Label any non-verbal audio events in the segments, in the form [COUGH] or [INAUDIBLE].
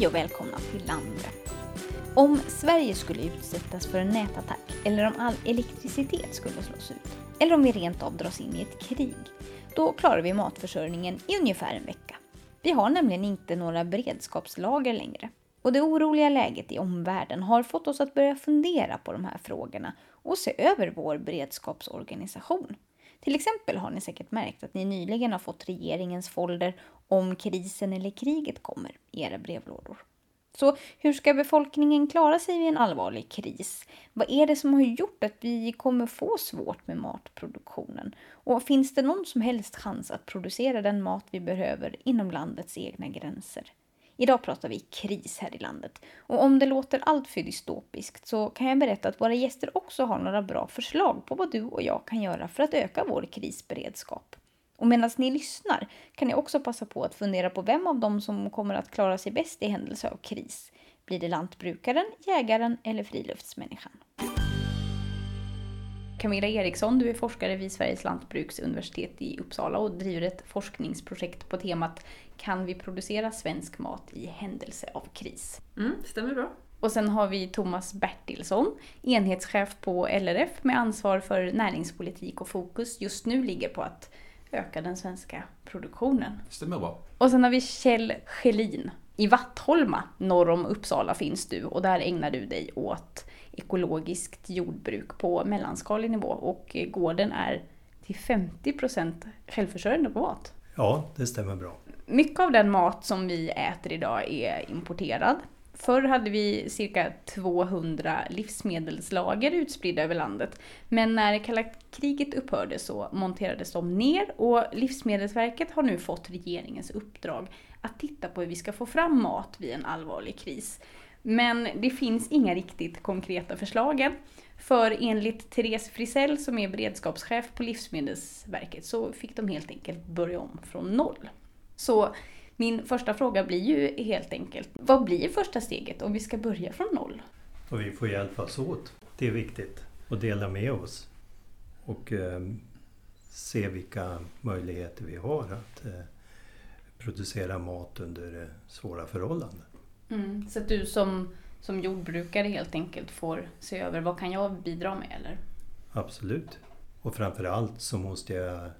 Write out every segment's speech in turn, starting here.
Hej och välkomna till Landre! Om Sverige skulle utsättas för en nätattack eller om all elektricitet skulle slås ut eller om vi rent av dras in i ett krig, då klarar vi matförsörjningen i ungefär en vecka. Vi har nämligen inte några beredskapslager längre. Och det oroliga läget i omvärlden har fått oss att börja fundera på de här frågorna och se över vår beredskapsorganisation. Till exempel har ni säkert märkt att ni nyligen har fått regeringens folder om krisen eller kriget kommer i era brevlådor. Så hur ska befolkningen klara sig vid en allvarlig kris? Vad är det som har gjort att vi kommer få svårt med matproduktionen? Och finns det någon som helst chans att producera den mat vi behöver inom landets egna gränser? Idag pratar vi kris här i landet. Och om det låter alltför dystopiskt så kan jag berätta att våra gäster också har några bra förslag på vad du och jag kan göra för att öka vår krisberedskap. Och medan ni lyssnar kan ni också passa på att fundera på vem av dem som kommer att klara sig bäst i händelse av kris. Blir det lantbrukaren, jägaren eller friluftsmänniskan? Camilla Eriksson, du är forskare vid Sveriges lantbruksuniversitet i Uppsala och driver ett forskningsprojekt på temat Kan vi producera svensk mat i händelse av kris? Mm, stämmer bra. Och sen har vi Thomas Bertilsson, enhetschef på LRF med ansvar för näringspolitik och fokus just nu ligger på att öka den svenska produktionen. Stämmer bra. Och sen har vi Kjell Schelin. I Vattholma, norr om Uppsala, finns du och där ägnar du dig åt ekologiskt jordbruk på mellanskalig nivå och gården är till 50% självförsörjande på mat. Ja, det stämmer bra. Mycket av den mat som vi äter idag är importerad. Förr hade vi cirka 200 livsmedelslager utspridda över landet. Men när kalla kriget upphörde så monterades de ner och Livsmedelsverket har nu fått regeringens uppdrag att titta på hur vi ska få fram mat vid en allvarlig kris. Men det finns inga riktigt konkreta förslag än. För enligt Therese Frisell som är beredskapschef på Livsmedelsverket så fick de helt enkelt börja om från noll. Så min första fråga blir ju helt enkelt, vad blir första steget om vi ska börja från noll? Och vi får hjälpas åt. Det är viktigt. att dela med oss. Och eh, se vilka möjligheter vi har att eh, producera mat under eh, svåra förhållanden. Mm. Så att du som, som jordbrukare helt enkelt får se över vad kan jag bidra med eller? Absolut. Och framförallt så måste jag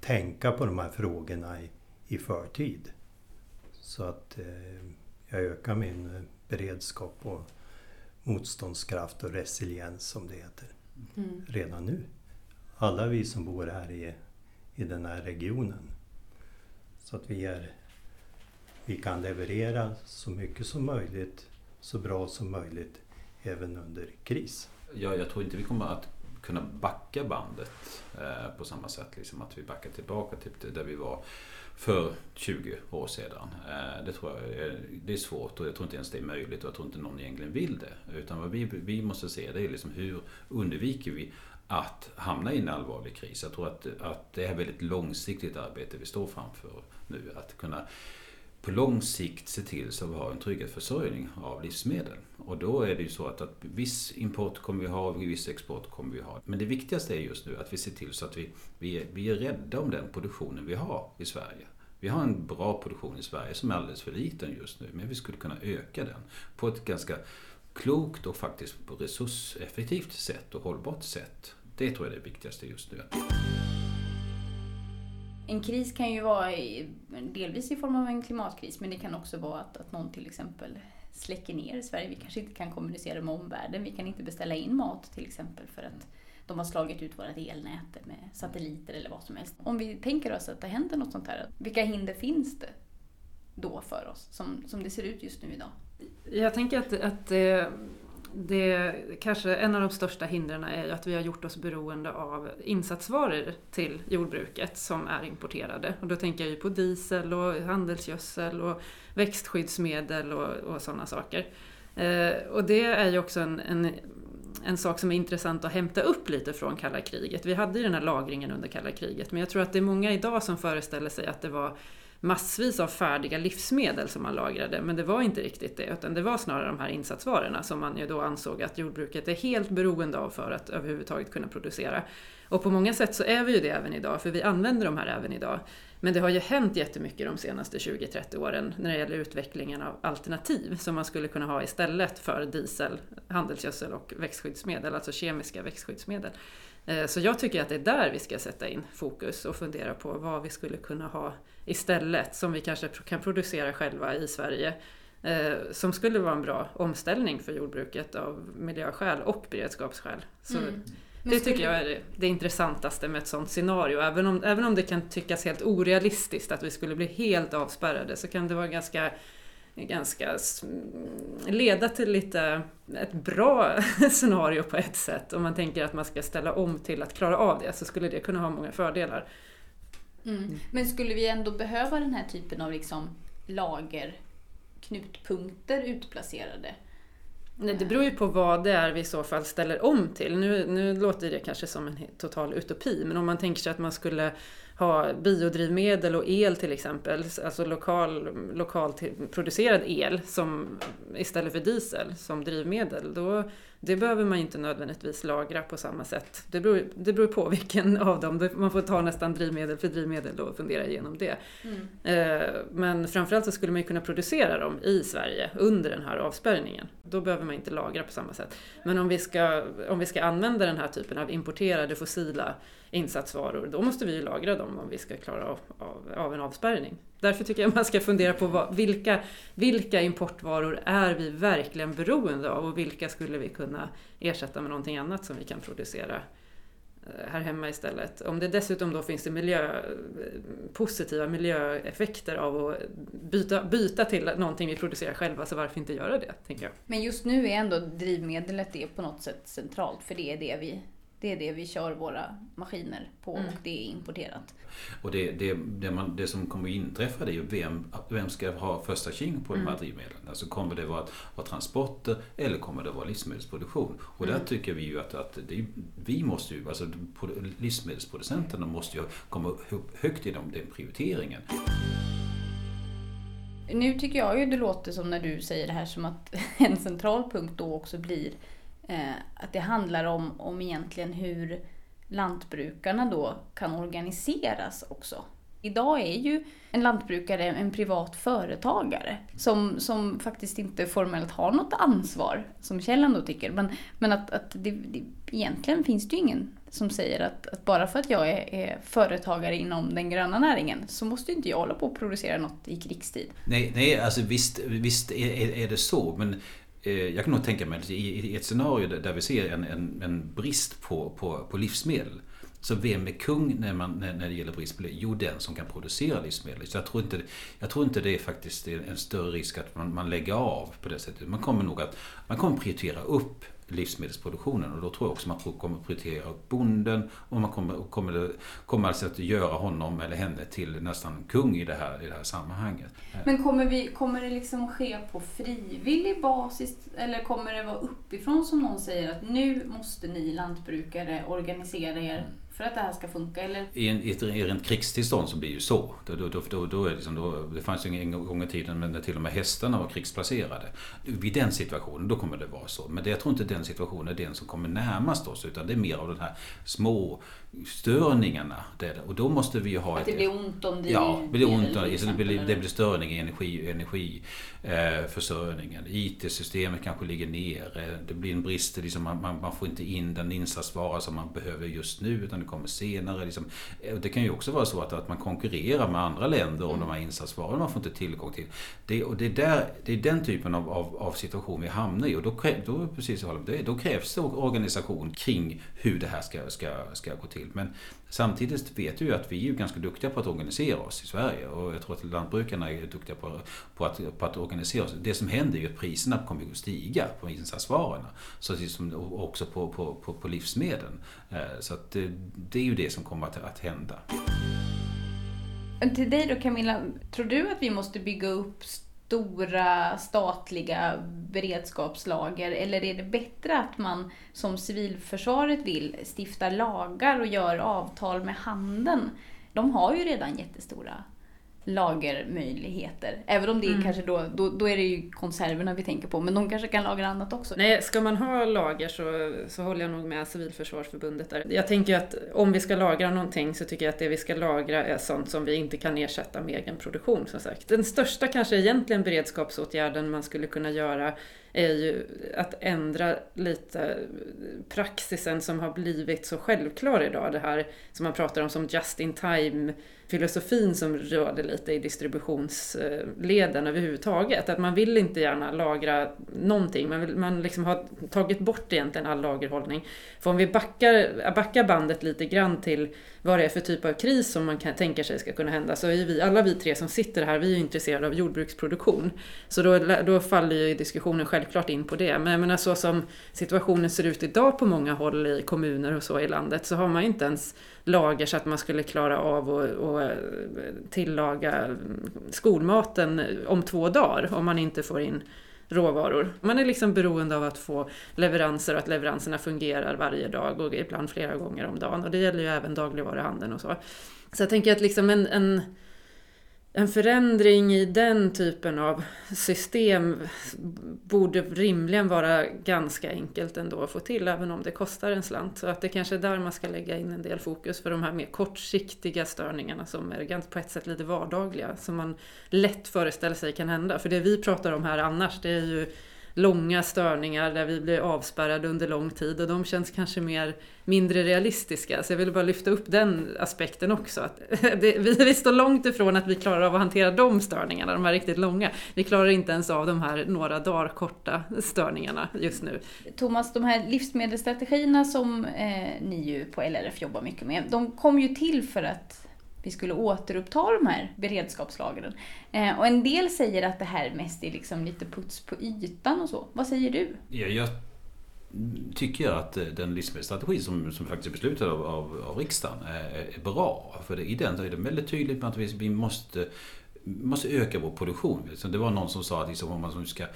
tänka på de här frågorna i, i förtid. Så att eh, jag ökar min eh, beredskap och motståndskraft och resiliens som det heter. Mm. Redan nu. Alla vi som bor här i, i den här regionen. Så att vi, är, vi kan leverera så mycket som möjligt, så bra som möjligt även under kris. Ja, jag tror inte vi kommer att kunna backa bandet eh, på samma sätt. Liksom att vi backar tillbaka till där vi var för 20 år sedan. Eh, det tror jag är, det är svårt och jag tror inte ens det är möjligt och jag tror inte någon egentligen vill det. Utan vad vi, vi måste se det är liksom hur undviker vi att hamna i en allvarlig kris. Jag tror att, att det är ett väldigt långsiktigt arbete vi står framför nu. Att kunna på lång sikt se till så att vi har en tryggad försörjning av livsmedel. Och då är det ju så att, att viss import kommer vi ha och viss export kommer vi ha. Men det viktigaste är just nu att vi ser till så att vi, vi, är, vi är rädda om den produktionen vi har i Sverige. Vi har en bra produktion i Sverige som är alldeles för liten just nu, men vi skulle kunna öka den på ett ganska klokt och faktiskt resurseffektivt sätt och hållbart sätt. Det tror jag är det viktigaste just nu en kris kan ju vara i, delvis i form av en klimatkris, men det kan också vara att, att någon till exempel släcker ner Sverige. Vi kanske inte kan kommunicera med omvärlden. Vi kan inte beställa in mat till exempel för att de har slagit ut vårt elnät med satelliter eller vad som helst. Om vi tänker oss att det händer något sånt här, vilka hinder finns det då för oss som, som det ser ut just nu idag? Jag tänker att, att eh, det kanske en av de största hindren är ju att vi har gjort oss beroende av insatsvaror till jordbruket som är importerade. Och då tänker jag ju på diesel och handelsgödsel och växtskyddsmedel och, och sådana saker. Eh, och det är ju också en, en, en sak som är intressant att hämta upp lite från kalla kriget. Vi hade ju den här lagringen under kalla kriget men jag tror att det är många idag som föreställer sig att det var massvis av färdiga livsmedel som man lagrade, men det var inte riktigt det, utan det var snarare de här insatsvarorna som man ju då ansåg att jordbruket är helt beroende av för att överhuvudtaget kunna producera. Och på många sätt så är vi ju det även idag, för vi använder de här även idag. Men det har ju hänt jättemycket de senaste 20-30 åren när det gäller utvecklingen av alternativ som man skulle kunna ha istället för diesel, handelsgödsel och växtskyddsmedel, alltså kemiska växtskyddsmedel. Eh, så jag tycker att det är där vi ska sätta in fokus och fundera på vad vi skulle kunna ha istället som vi kanske kan producera själva i Sverige. Eh, som skulle vara en bra omställning för jordbruket av miljöskäl och beredskapsskäl. Så mm. Det tycker jag är det, intressantaste med ett sådant scenario. Även om, även om det kan tyckas helt orealistiskt att vi skulle bli helt avspärrade så kan det vara ganska ganska leda till lite ett bra [LAUGHS] scenario på ett sätt. Om man tänker att man ska ställa om till att klara av det så skulle det kunna ha många fördelar. Mm. Men skulle vi ändå behöva den här typen av liksom lagerknutpunkter utplacerade? Nej, det beror ju på vad det är vi i så fall ställer om till. Nu, nu låter det kanske som en total utopi, men om man tänker sig att man skulle ha biodrivmedel och el till exempel, alltså lokal, lokalt producerad el som, istället för diesel som drivmedel, då det behöver man inte nödvändigtvis lagra på samma sätt. Det beror, det beror på vilken av dem. Man får ta nästan drivmedel för drivmedel och fundera igenom det. Mm. Eh, men framförallt så skulle man ju kunna producera dem i Sverige under den här avspärrningen. Då behöver man inte lagra på samma sätt. Men om vi ska, om vi ska använda den här typen av importerade fossila insatsvaror, då måste vi ju lagra dem om vi ska klara av, av, av en avspärrning. Därför tycker jag man ska fundera på vad, vilka, vilka importvaror är vi verkligen beroende av och vilka skulle vi kunna ersätta med någonting annat som vi kan producera eh, här hemma istället. Om det dessutom då finns det miljö, positiva miljöeffekter av att byta, byta till någonting vi producerar själva, så varför inte göra det? tänker jag. Men just nu är ändå drivmedlet det på något sätt centralt, för det är det vi det är det vi kör våra maskiner på mm. och det är importerat. Och det, det, det, man, det som kommer att inträffa det är ju vem, vem ska ha första king på mm. de här mm. drivmedlen? Alltså kommer det vara, vara transporter eller kommer det vara livsmedelsproduktion? Och mm. där tycker vi ju att, att det, vi måste ju, alltså livsmedelsproducenterna måste ju komma högt i den prioriteringen. Nu tycker jag ju det låter som när du säger det här som att [LAUGHS] en central punkt då också blir Eh, att det handlar om, om egentligen hur lantbrukarna då kan organiseras också. Idag är ju en lantbrukare en privat företagare som, som faktiskt inte formellt har något ansvar, som Kjell ändå tycker. Men, men att, att det, det, egentligen finns det ju ingen som säger att, att bara för att jag är, är, företagare inom den gröna näringen så måste inte jag hålla på och producera något i krigstid. Nej, nej alltså visst, visst är, är det så, men Eh, jag kan nog tänka mig i ett scenario där vi ser en, en, en brist på, på, på livsmedel. Så vem är kung när, man, när det gäller brist på livsmedel? Jo, den som kan producera livsmedel. Så jag tror inte, jag tror inte det är faktiskt en större risk att man, man lägger av på det sättet. Man kommer nog att man kommer prioritera upp livsmedelsproduktionen. Och då tror jag också man kommer prioritera bonden och man kommer, kommer, kommer alltså att göra honom eller henne till nästan kung i det här, i det här sammanhanget. Men kommer, vi, kommer det liksom ske på frivillig basis? Eller kommer det vara uppifrån som någon säger att nu måste ni lantbrukare organisera er? Mm för att det här ska funka? Eller? I, en, i ett rent krigstillstånd så blir det ju så. Då, då, då, då är det, liksom, då, det fanns ju en gång i tiden när till och med hästarna var krigsplacerade. Vid den situationen, då kommer det vara så. Men det, jag tror inte den situationen är den som kommer närmast oss utan det är mer av de här små störningarna. Där, och då måste vi ju ha... Att det blir ont om det Ja, det blir ont om det. blir, det blir störning i energi, energiförsörjningen. Eh, IT-systemet kanske ligger nere. Det blir en brist, liksom man, man, man, får inte in den insatsvara som man behöver just nu utan det kommer senare. Liksom. Det kan ju också vara så att, att man konkurrerar med andra länder om mm. de här insatsvarorna man får inte tillgång till. Det, och det, är där, det är den typen av, av, av situation vi hamnar i och då, då, precis, då krävs det organisation kring hur det här ska, ska, ska gå till. Men samtidigt vet vi ju att vi är ju ganska duktiga på att organisera oss i Sverige och jag tror att lantbrukarna är duktiga på, på, att, på att organisera oss. Det som händer är ju att priserna kommer att stiga på insatsvarorna. Så som också på, på, på, på livsmedlen. Eh, så att eh, det, är ju det som kommer att, att hända. Till dig då Camilla, tror du att vi måste bygga upp stora statliga beredskapslager? Eller är det bättre att man, som civilförsvaret vill, stiftar lagar och gör avtal med handeln? De har ju redan jättestora lagermöjligheter. Även om det är Mm. kanske då, då, då är det ju konserverna vi tänker på, men de kanske kan lagra annat också. Nej, ska man ha lager så, så håller jag nog med Civilförsvarsförbundet där. Jag tänker att om vi ska lagra någonting så tycker jag att det vi ska lagra är sånt som vi inte kan ersätta med egen produktion som sagt. Den största kanske egentligen beredskapsåtgärden man skulle kunna göra är ju att ändra lite praxisen som har blivit så självklar idag. Det här som man pratar om som just in time filosofin som rörde lite i distributionsleden överhuvudtaget. Att man vill inte gärna lagra någonting, man, vill, man liksom har tagit bort egentligen all lagerhållning. För om vi backar, backar bandet lite grann till vad det är för typ av kris som man kan tänka sig ska kunna hända, så är vi, alla vi tre som sitter här, vi är intresserade av jordbruksproduktion. Så då, då faller ju diskussionen självklart in på det. Men jag menar så som situationen ser ut idag på många håll i kommuner och så i landet, så har man ju inte ens lager så att man skulle klara av att eh, tillaga mm, skolmaten om två dagar om man inte får in råvaror. Man är liksom beroende av att få leveranser och att leveranserna fungerar varje dag och ibland flera gånger om dagen. Och det gäller ju även dagligvaruhandeln och så. Så jag tänker att liksom en, en en förändring i den typen av system borde rimligen vara ganska enkelt ändå att få till, även om det kostar en slant. Så att det kanske är där man ska lägga in en del fokus för de här mer kortsiktiga störningarna som är på ett sätt lite vardagliga, som man lätt föreställer sig kan hända. För det vi pratar om här annars, det är ju långa störningar där vi blir avspärrade under lång tid och de känns kanske mer mindre realistiska. Så jag ville bara lyfta upp den aspekten också. Att [LAUGHS] det, vi, vi står långt ifrån att vi klarar av att hantera de störningarna, de här riktigt långa. Vi klarar inte ens av de här några dagar korta störningarna just nu. Thomas, de här livsmedelsstrategierna som eh, ni ju på LRF jobbar mycket med, de kom ju till för att vi skulle återuppta de här beredskapslagren. Eh, och en del säger att det här mest är liksom lite puts på ytan och så. Vad säger du? Ja, jag tycker att eh, den livsmedelsstrategi som, som faktiskt är beslutad av, av, av riksdagen är, är bra. För det, i den är det väldigt tydligt med att vi, vi måste, måste öka vår produktion. Det var någon som sa att liksom, om man ska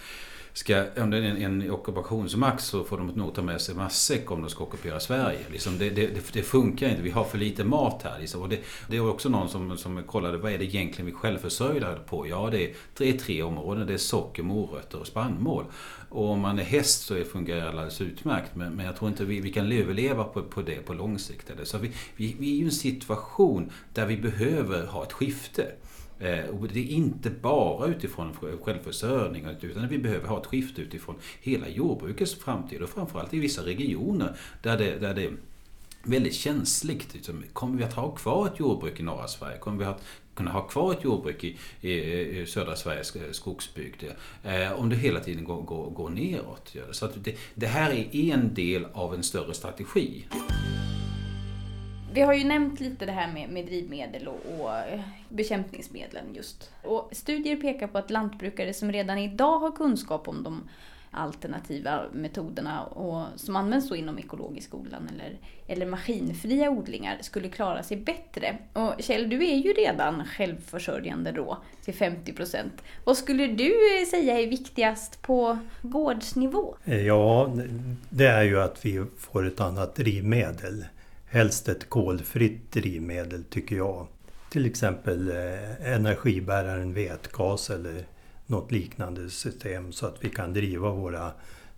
ska, om det är en, en ockupationsmakt så får de nog ta med sig matsäck om de ska ockupera Sverige. Liksom det, det, det, funkar inte, vi har för lite mat här. Liksom. Och det, det var också någon som, som kollade, vad är det egentligen vi självförsörjda på? Ja, det är, det är tre områden. Det är socker, morötter och spannmål. Och om man är häst så fungerar det alldeles utmärkt. Men, men jag tror inte vi, vi kan överleva på, på det på lång sikt. Så vi, vi, vi är ju i en situation där vi behöver ha ett skifte. Eh, och det är inte bara utifrån självförsörjning utan vi behöver ha ett skifte utifrån hela jordbrukets framtid och framförallt i vissa regioner där det, där det är väldigt känsligt. Liksom, kommer vi att ha kvar ett jordbruk i norra Sverige? Kommer vi att kunna ha kvar ett jordbruk i, i, i södra Sveriges skogsbygd? Eh, om det hela tiden går, går, går neråt. Så att det, det här är en del av en större strategi. Vi har ju nämnt lite det här med, med drivmedel och, och bekämpningsmedlen just. Och studier pekar på att lantbrukare som redan idag har kunskap om de alternativa metoderna och som används så inom ekologisk odlan eller, eller maskinfria odlingar skulle klara sig bättre. Och Kjell, du är ju redan självförsörjande då till 50 procent. Vad skulle du säga är viktigast på gårdsnivå? Eh, ja, det är ju att vi får ett annat drivmedel. Helst ett kolfritt drivmedel tycker jag. Till exempel eh, energibäraren vätgas eller något liknande system så att vi kan driva våra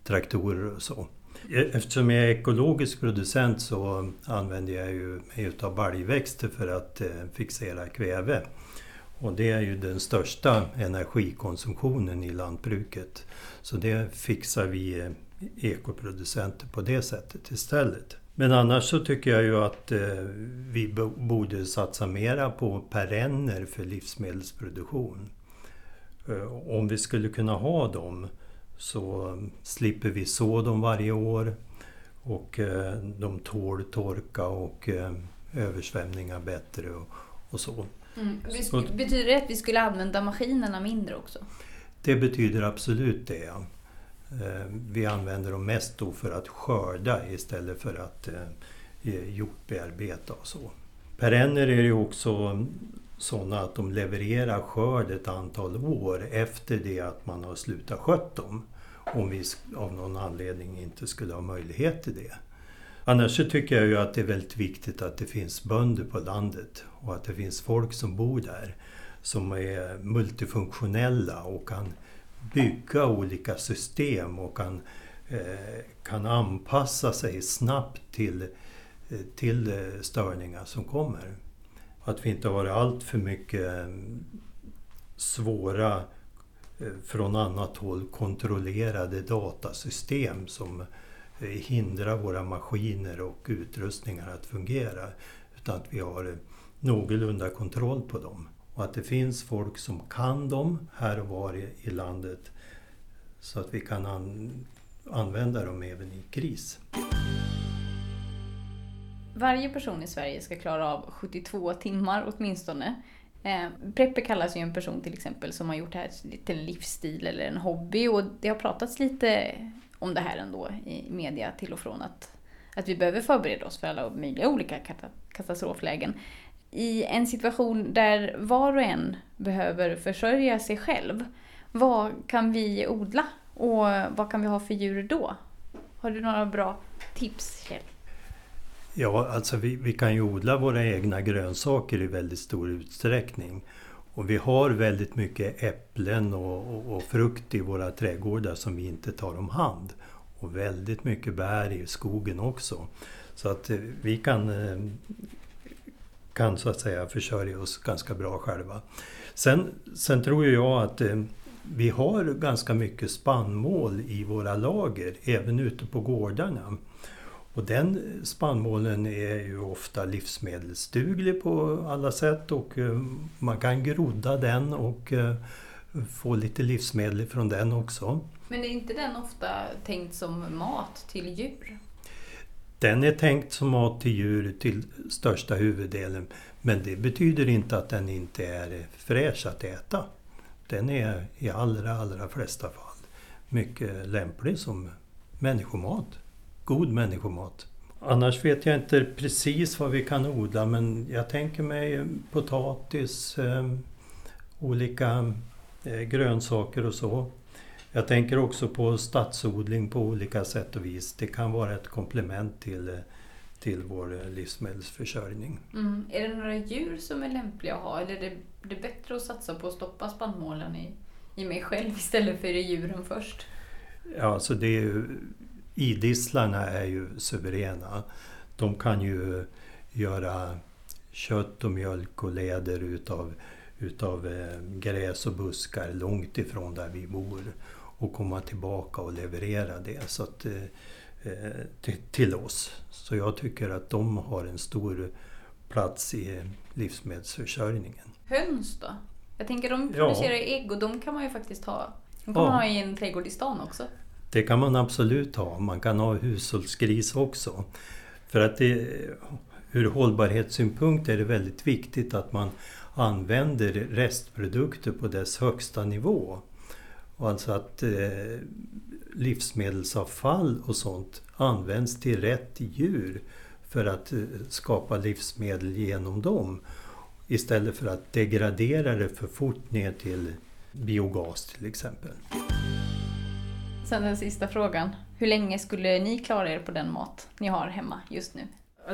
traktorer och så. E- eftersom jag är ekologisk producent så använder jag ju mig utav baljväxter för att eh, fixera kväve. Och det är ju den största energikonsumtionen i lantbruket. Så det fixar vi eh, ekoproducenter på det sättet istället. Men annars så tycker jag ju att eh, vi borde satsa mera på perenner för livsmedelsproduktion. Eh, om vi skulle kunna ha dem så slipper vi så dem varje år och eh, de tål torka och eh, översvämningar bättre och, så. Mm. Betyder det att vi skulle använda maskinerna mindre också? Det betyder absolut det. Vi använder dem mest då för att skörda istället för att jordbearbeta och så. Perenner är ju också sådana att de levererar skörd ett antal år efter det att man har slutat skött dem. Om vi av någon anledning inte skulle ha möjlighet till det. Annars så tycker jag ju att det är väldigt viktigt att det finns bönder på landet och att det finns folk som bor där. som är multifunktionella och kan bygga olika system och kan, eh, kan anpassa sig snabbt till, eh, till eh, störningar som kommer. Att vi inte har allt för mycket svåra eh, från annat håll kontrollerade datasystem som eh, hindrar våra maskiner och utrustningar att fungera. Utan att vi har eh, någorlunda kontroll på dem. Och att det finns folk som kan dem här och var i, landet så att vi kan an, använda dem även i kris. Varje person i Sverige ska klara av 72 timmar åtminstone. Eh, prepper kallas ju en person till exempel som har gjort det här till en livsstil eller en hobby och det har pratats lite om det här ändå i media till och från att, att vi behöver förbereda oss för alla möjliga olika katastroflägen i en situation där var och en behöver försörja sig själv, vad kan vi odla och vad kan vi ha för djur då? Har du några bra tips Kjell? Ja, alltså vi, vi kan ju odla våra egna grönsaker i väldigt stor utsträckning. Och vi har väldigt mycket äpplen och, och, och, frukt i våra trädgårdar som vi inte tar om hand. Och väldigt mycket bär i skogen också. Så att eh, vi kan eh, kan så att säga försörja oss ganska bra själva. Sen, sen tror jag att eh, vi har ganska mycket spannmål i våra lager, även ute på gårdarna. Och den spannmålen är ju ofta livsmedelsduglig på alla sätt och eh, man kan grodda den och eh, få lite livsmedel från den också. Men är inte den ofta tänkt som mat till djur? Den är tänkt som mat till djur till största huvuddelen. Men det betyder inte att den inte är fräsch att äta. Den är i allra, allra flesta fall mycket lämplig som människomat. God människomat. Annars vet jag inte precis vad vi kan odla men jag tänker mig potatis, eh, olika eh, grönsaker och så. Jag tänker också på stadsodling på olika sätt och vis. Det kan vara ett komplement till, till vår livsmedelsförsörjning. Mm. Är det några djur som är lämpliga att ha eller är det, det är bättre att satsa på att stoppa spannmålen i, i mig själv istället för i djuren först? Ja, alltså det är ju, idisslarna är ju suveräna. De kan ju göra kött och mjölk och läder utav, utav eh, gräs och buskar långt ifrån där vi bor och komma tillbaka och leverera det så att, eh, eh, till, till oss. Så jag tycker att de har en stor plats i livsmedelsförsörjningen. Höns då? Jag tänker de producerar ja. ägg och de kan man ju faktiskt ha. De kan ja. man ha i en trädgård i stan också. Det kan man absolut ha. Man kan ha hushållsgris också. För att det, ur hållbarhetssynpunkt är det väldigt viktigt att man använder restprodukter på dess högsta nivå. Och alltså att eh, livsmedelsavfall och sånt används till rätt djur för att eh, skapa livsmedel genom dem. Istället för att degradera det för fort ner till biogas till exempel. Sen den sista frågan. Hur länge skulle ni klara er på den mat ni har hemma just nu?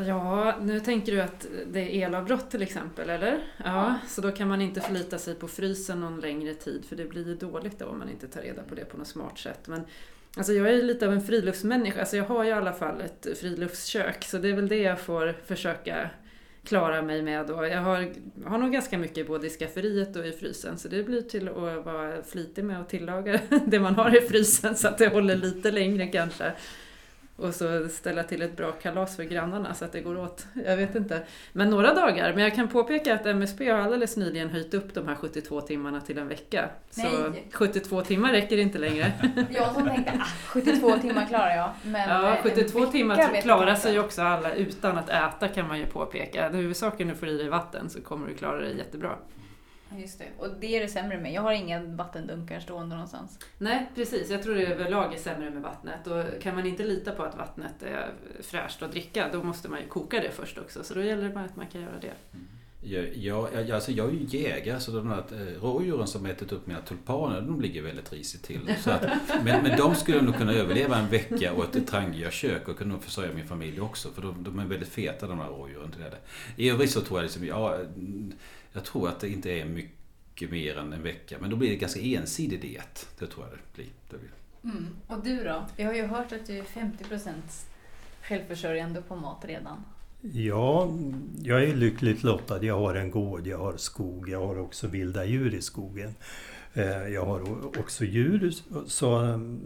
Ja, nu tänker du att det är elavbrott till exempel, eller? Ja, så då kan man inte förlita sig på frysen någon längre tid för det blir ju dåligt då om man inte tar reda på det på något smart sätt. Men Alltså jag är lite av en friluftsmänniska, alltså jag har ju i alla fall ett friluftskök så det är väl det jag får försöka klara mig med. Och jag har, har nog ganska mycket både i skafferiet och i frysen så det blir till att vara flitig med att tillaga [LAUGHS] det man har i frysen så att det håller lite längre kanske och så ställa till ett bra kalas för grannarna så att det går åt. Jag vet inte. Men några dagar. Men jag kan påpeka att MSB har alldeles nyligen höjt upp de här 72 timmarna till en vecka. Nej. Så 72 timmar räcker inte längre. [LAUGHS] Jag som tänkte ah, 72 timmar klarar jag. Men ja, 72 timmar klarar sig också alla utan att äta kan man ju påpeka. Huvudsaken är att du får i dig vatten så kommer du klara dig jättebra. Just det. Och det är det sämre med. Jag har inga vattendunkar stående någonstans. Nej, precis. Jag tror det överlag är sämre med vattnet. Och kan man inte lita på att vattnet är fräscht att dricka, då måste man ju koka det först också. Så då gäller det bara att man kan göra det. Jag, jag, alltså jag är ju jägare så de där eh, rådjuren som ätit upp mina tulpaner de ligger väldigt risigt till. Så att, [LAUGHS] men, men de skulle nog kunna överleva en vecka och ett Trangia-kök och kunna försörja min familj också. För de, de är väldigt feta de där rådjuren. I övrigt så tror jag liksom, ja, jag tror att det inte är mycket mer än en vecka. Men då blir det ganska ensidig diet. Det tror jag det blir. Det blir. Mm. Och du då? Vi har ju hört att du är 50% självförsörjande på mat redan. Ja, jag är lyckligt lottad. Jag har en gård, jag har skog, jag har också vilda djur i skogen. Eh, jag har också djur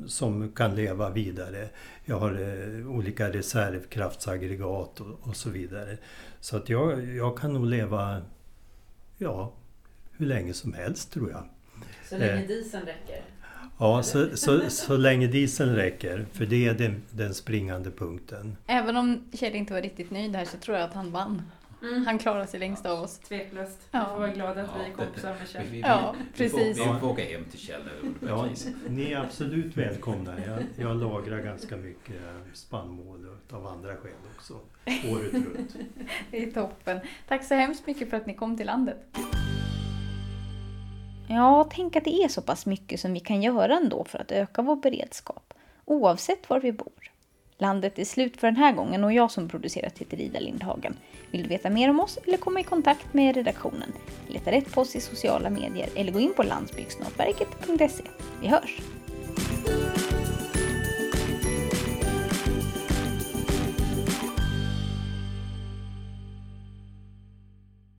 som kan leva vidare. Jag har eh, olika reservkraftsaggregat och så vidare. Så att jag, jag kan nog leva ja, hur länge som helst tror jag. Så länge eh, dieseln räcker? Ja, så, så, så länge dieseln räcker. För det är den, den springande punkten. Även om Kjell inte var riktigt nöjd här så tror jag att han vann. Mm. Han klarar sig längst av oss. Tveklöst. Ja. Jag var glad att vi är kompisar med Kjell. Vi, vi, ja, precis. Vi får, vi får åka hem till Kjell nu. Ja, ni är absolut välkomna. Jag, jag lagrar ganska mycket spannmål av andra skäl också. Året runt. Det är toppen. Tack så hemskt mycket för att ni kom till landet. Ja, tänk att det är så pass mycket som vi kan göra ändå för att öka vår beredskap, oavsett var vi bor. Landet är slut för den här gången och jag som producerat heter Ida Lindhagen. Vill du veta mer om oss eller komma i kontakt med redaktionen? Leta rätt på oss i sociala medier eller gå in på landsbygdsnätverket.se. Vi hörs!